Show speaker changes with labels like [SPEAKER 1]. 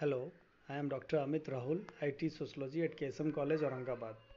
[SPEAKER 1] hello I am doctor Amit Rahul I teach sociology at K S M college Aurangabad